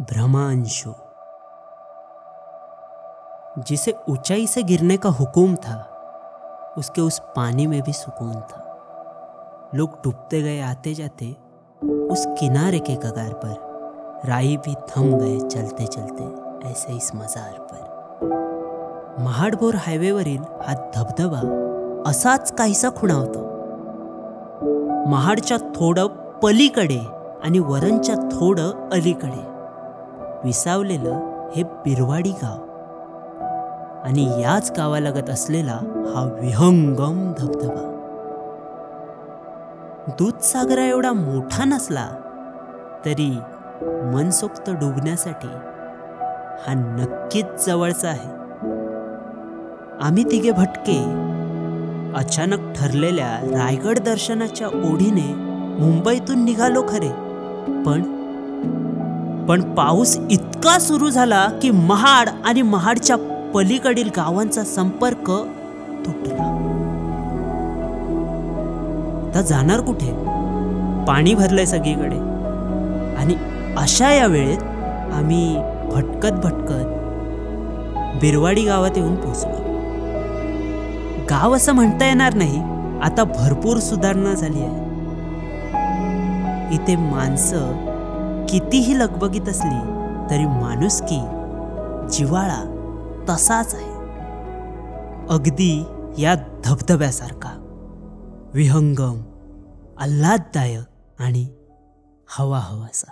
भ्रमांशु जिसे ऊंचाई से गिरने का हुक्म था, उसके उस पानी में भी सुकून था। लोग डूबते गए आते जाते उस किनारे के कगार पर राई भी थम गए चलते चलते ऐसे इस मजार पर। महाडभोर हायवेवरील हा धबधबा असाच काहीसा खुणावतो। महाडच्या थोडं पलीकडे आणि वरणच्या थोडं अलीकडे विसावलेलं हे पिरवाडी गाव. आणि याच गावालगत असलेला हा विहंगम धबधबा. दूधसागरा एवढा मोठा नसला तरी मनसोक्त डुबण्यासाठी हा नक्कीच जवळचा आहे. आम्ही तिघे भटके अचानक ठरलेल्या रायगड दर्शनाच्या ओढीने मुंबईतून निघालो खरे. पण पण पाऊस इतका सुरू झाला की महाड आणि महाडच्या पलीकडील गावांचा संपर्क तुटला. आता जाणार कुठे? पाणी भरलंय सगळीकडे. आणि अशा या वेळेत आम्ही भटकत भटकत बिरवाडी गावात येऊन पोचलो गाव असं म्हणता येणार नाही आता भरपूर सुधारणा झाली आहे. इथे माणसं कितीही लगबगीत असली तरी माणुसकी जिवाळा तसाच आहे. अगदी या धबधब्यासारखा विहंगम आल्हाददायक आणि हवा हवासा